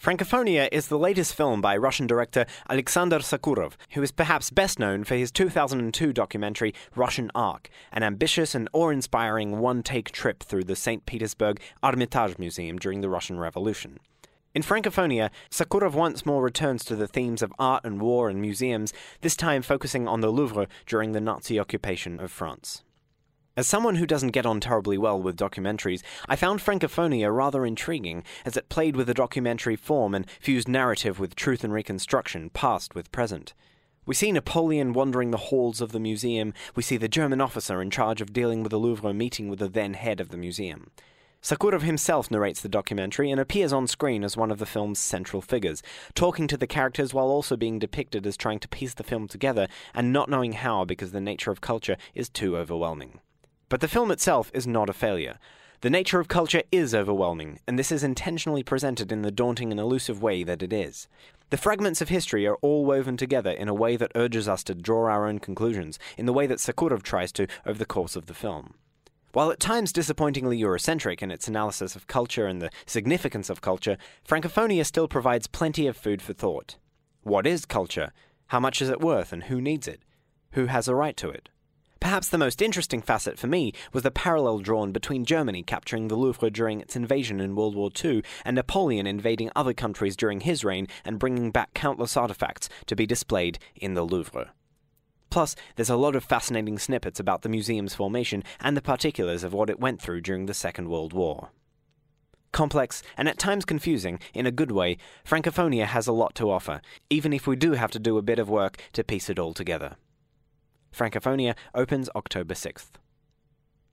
Francofonia is the latest film by Russian director Alexander Sokurov, who is perhaps best known for his 2002 documentary Russian Ark, an ambitious and awe inspiring one take trip through the St. Petersburg Hermitage Museum during the Russian Revolution. In Francofonia, Sokurov once more returns to the themes of art and war and museums, this time focusing on the Louvre during the Nazi occupation of France. As someone who doesn't get on terribly well with documentaries, I found Francofonia rather intriguing, as it played with the documentary form and fused narrative with truth and reconstruction, past with present. We see Napoleon wandering the halls of the museum, we see the German officer in charge of dealing with the Louvre meeting with the then head of the museum. Sokurov himself narrates the documentary and appears on screen as one of the film's central figures, talking to the characters while also being depicted as trying to piece the film together and not knowing how because the nature of culture is too overwhelming. But the film itself is not a failure. The nature of culture is overwhelming, and this is intentionally presented in the daunting and elusive way that it is. The fragments of history are all woven together in a way that urges us to draw our own conclusions, in the way that Sokurov tries to over the course of the film. While at times disappointingly Eurocentric in its analysis of culture and the significance of culture, Francofonia still provides plenty of food for thought. What is culture? How much is it worth, and who needs it? Who has a right to it? Perhaps the most interesting facet for me was the parallel drawn between Germany capturing the Louvre during its invasion in World War II and Napoleon invading other countries during his reign and bringing back countless artifacts to be displayed in the Louvre. Plus, there's a lot of fascinating snippets about the museum's formation and the particulars of what it went through during the Second World War. Complex, and at times confusing, in a good way, Francofonia has a lot to offer, even if we do have to do a bit of work to piece it all together. Francofonia opens October 6th.